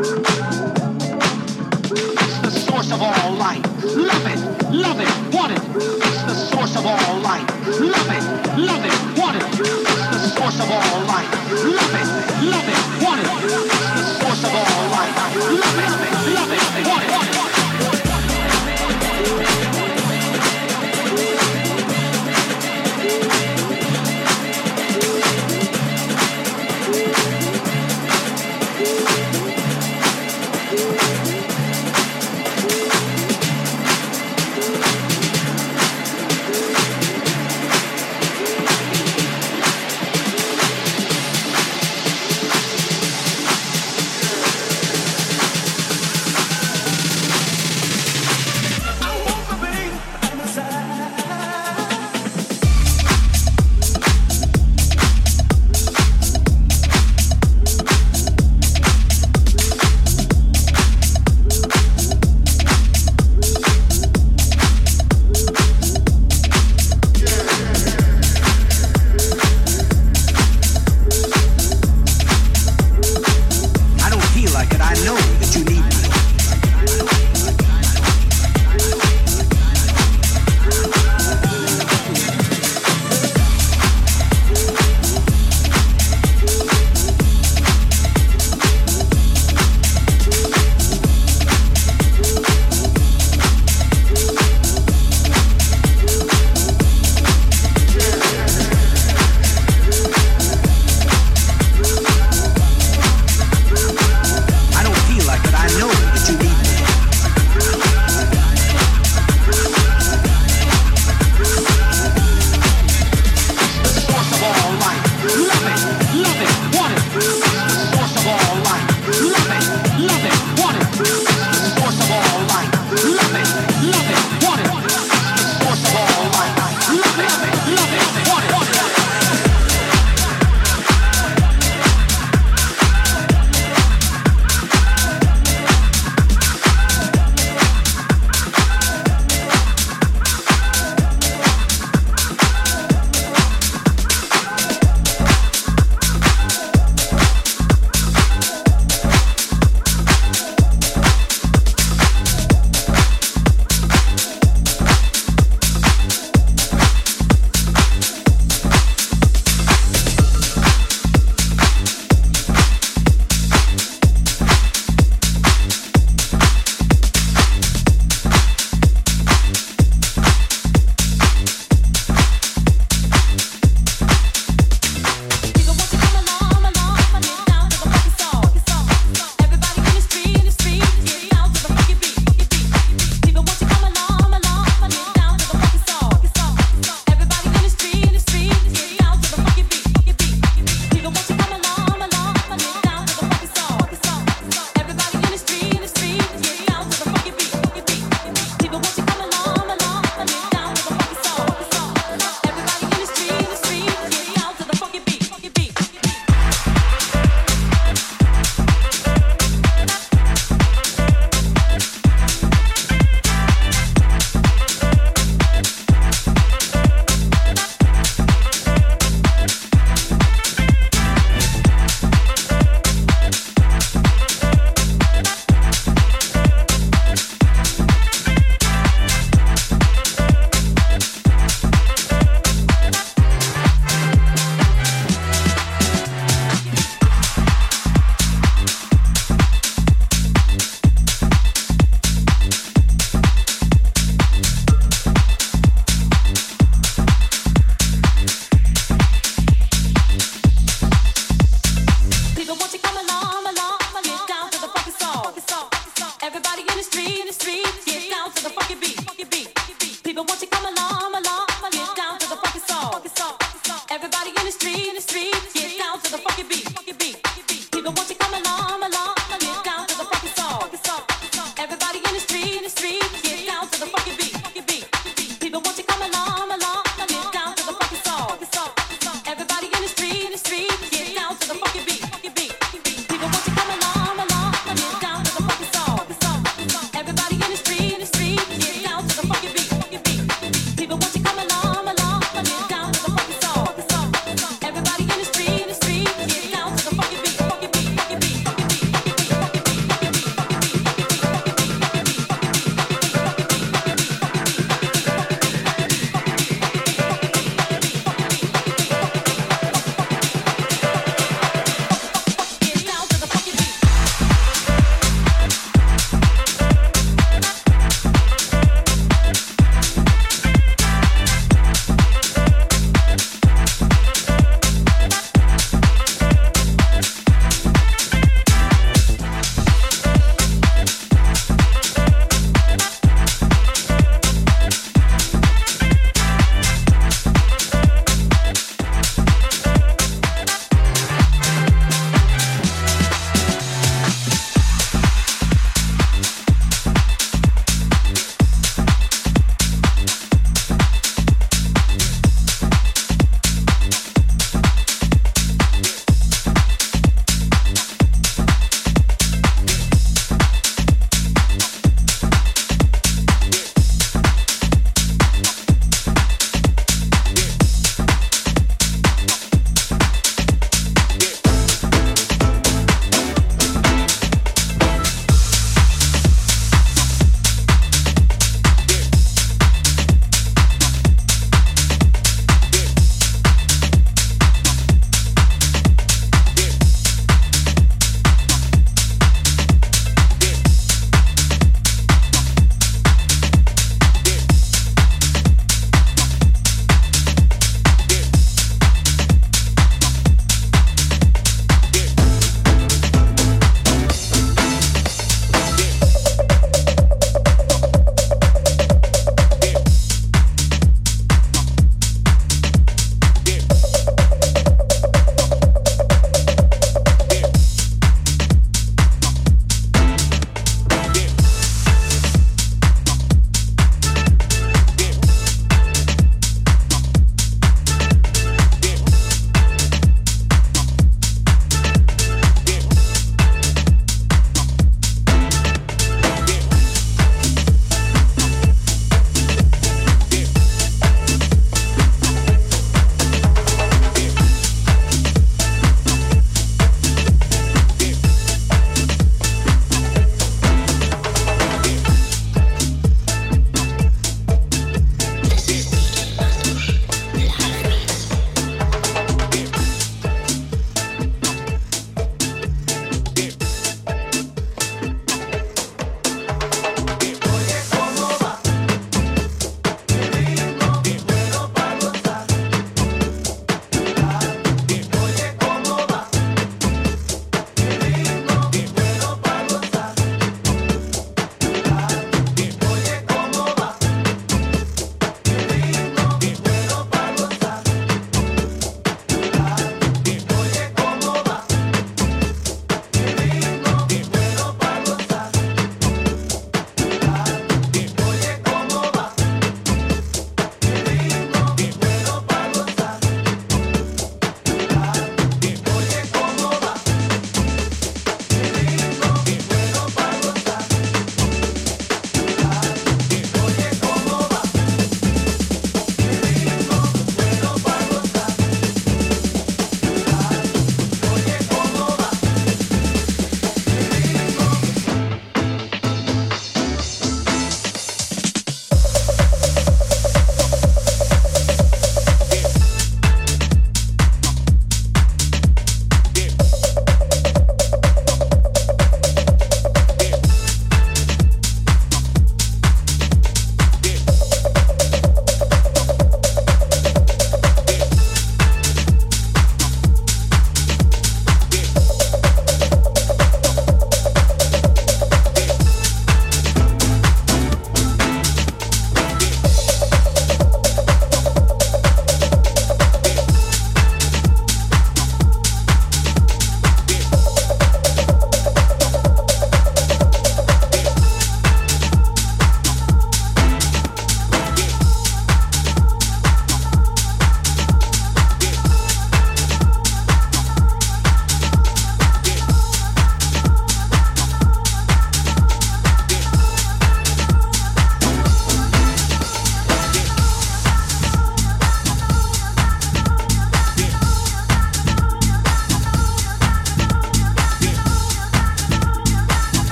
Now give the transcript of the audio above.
It's the source of all life. Love it, love it, want it. It's the source of all life. Love it, love it. the one to